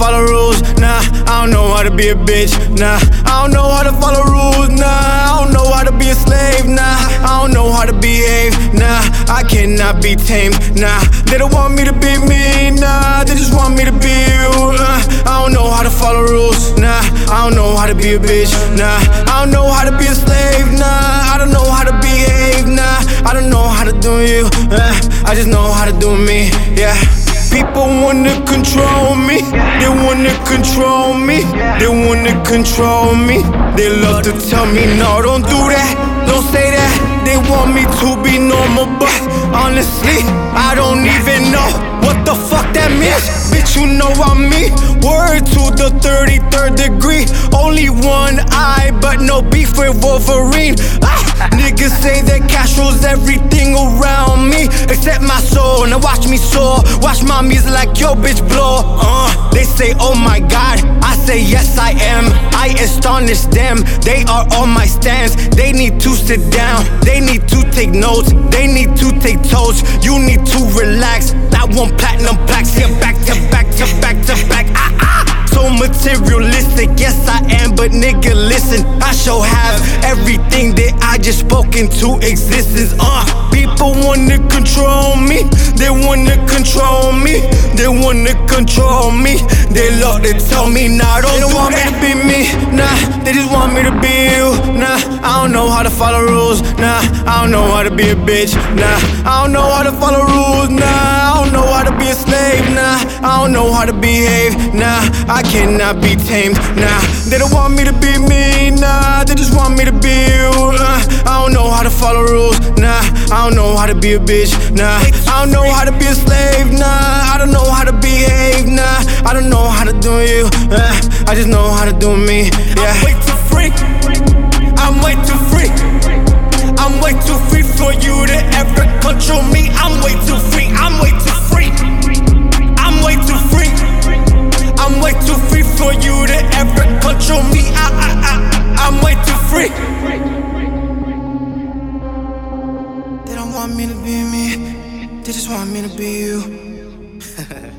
Follow rules, nah. I don't know how to be a bitch, nah. I don't know how to follow rules, nah. I don't know how to be a slave, nah. I don't know how to behave, nah. I cannot be tamed, nah. They don't want me to be me, nah. They just want me to be you, nah. I don't know how to follow rules, nah. I don't know how to be a bitch, nah. I don't know how to be a slave, nah. I don't know how to behave, nah. I don't know how to do you, uh, I just know how to do me, yeah. People wanna control me, wanna control me, they wanna control me. They love to tell me, no, don't do that, don't say that. They want me to be normal, but honestly, I don't even know what the fuck that means. Bitch, you know I'm me. Word to the 33rd degree. Only one eye, but no beef with Wolverine. Ah, niggas say that cash rules everything around except my soul. Now watch me soar, watch my music like yo, bitch, blow. Uh, they say, oh my god. I say, yes, I am. I astonish them. They are on my stance. They need to sit down. They need to take notes. They need to take toes. You need to relax. That one platinum plaques. Yeah, back to back to back to back. Ah, ah. So materialistic, yes I am, but nigga listen, I sure have everything that I just spoke into existence. Uh, people wanna control me, they wanna control me, they wanna control me. They love to tell me, nah, don't, they don't want me to be me, nah. They just want me to be you, nah. I don't know how to follow rules, nah. I don't know how to be a bitch, nah. I don't know how to follow rules, nah. I don't know how to I don't know how to behave, nah. I cannot be tamed, nah. They don't want me to be me, nah. They just want me to be you, uh. I don't know how to follow rules, nah. I don't know how to be a bitch, nah. I don't know how to be a slave, nah. I don't know how to behave, nah. I don't know how to do you, uh. I just know how to do me, yeah. I'm way too free. I'm way too free. To be me. They just want me to be you.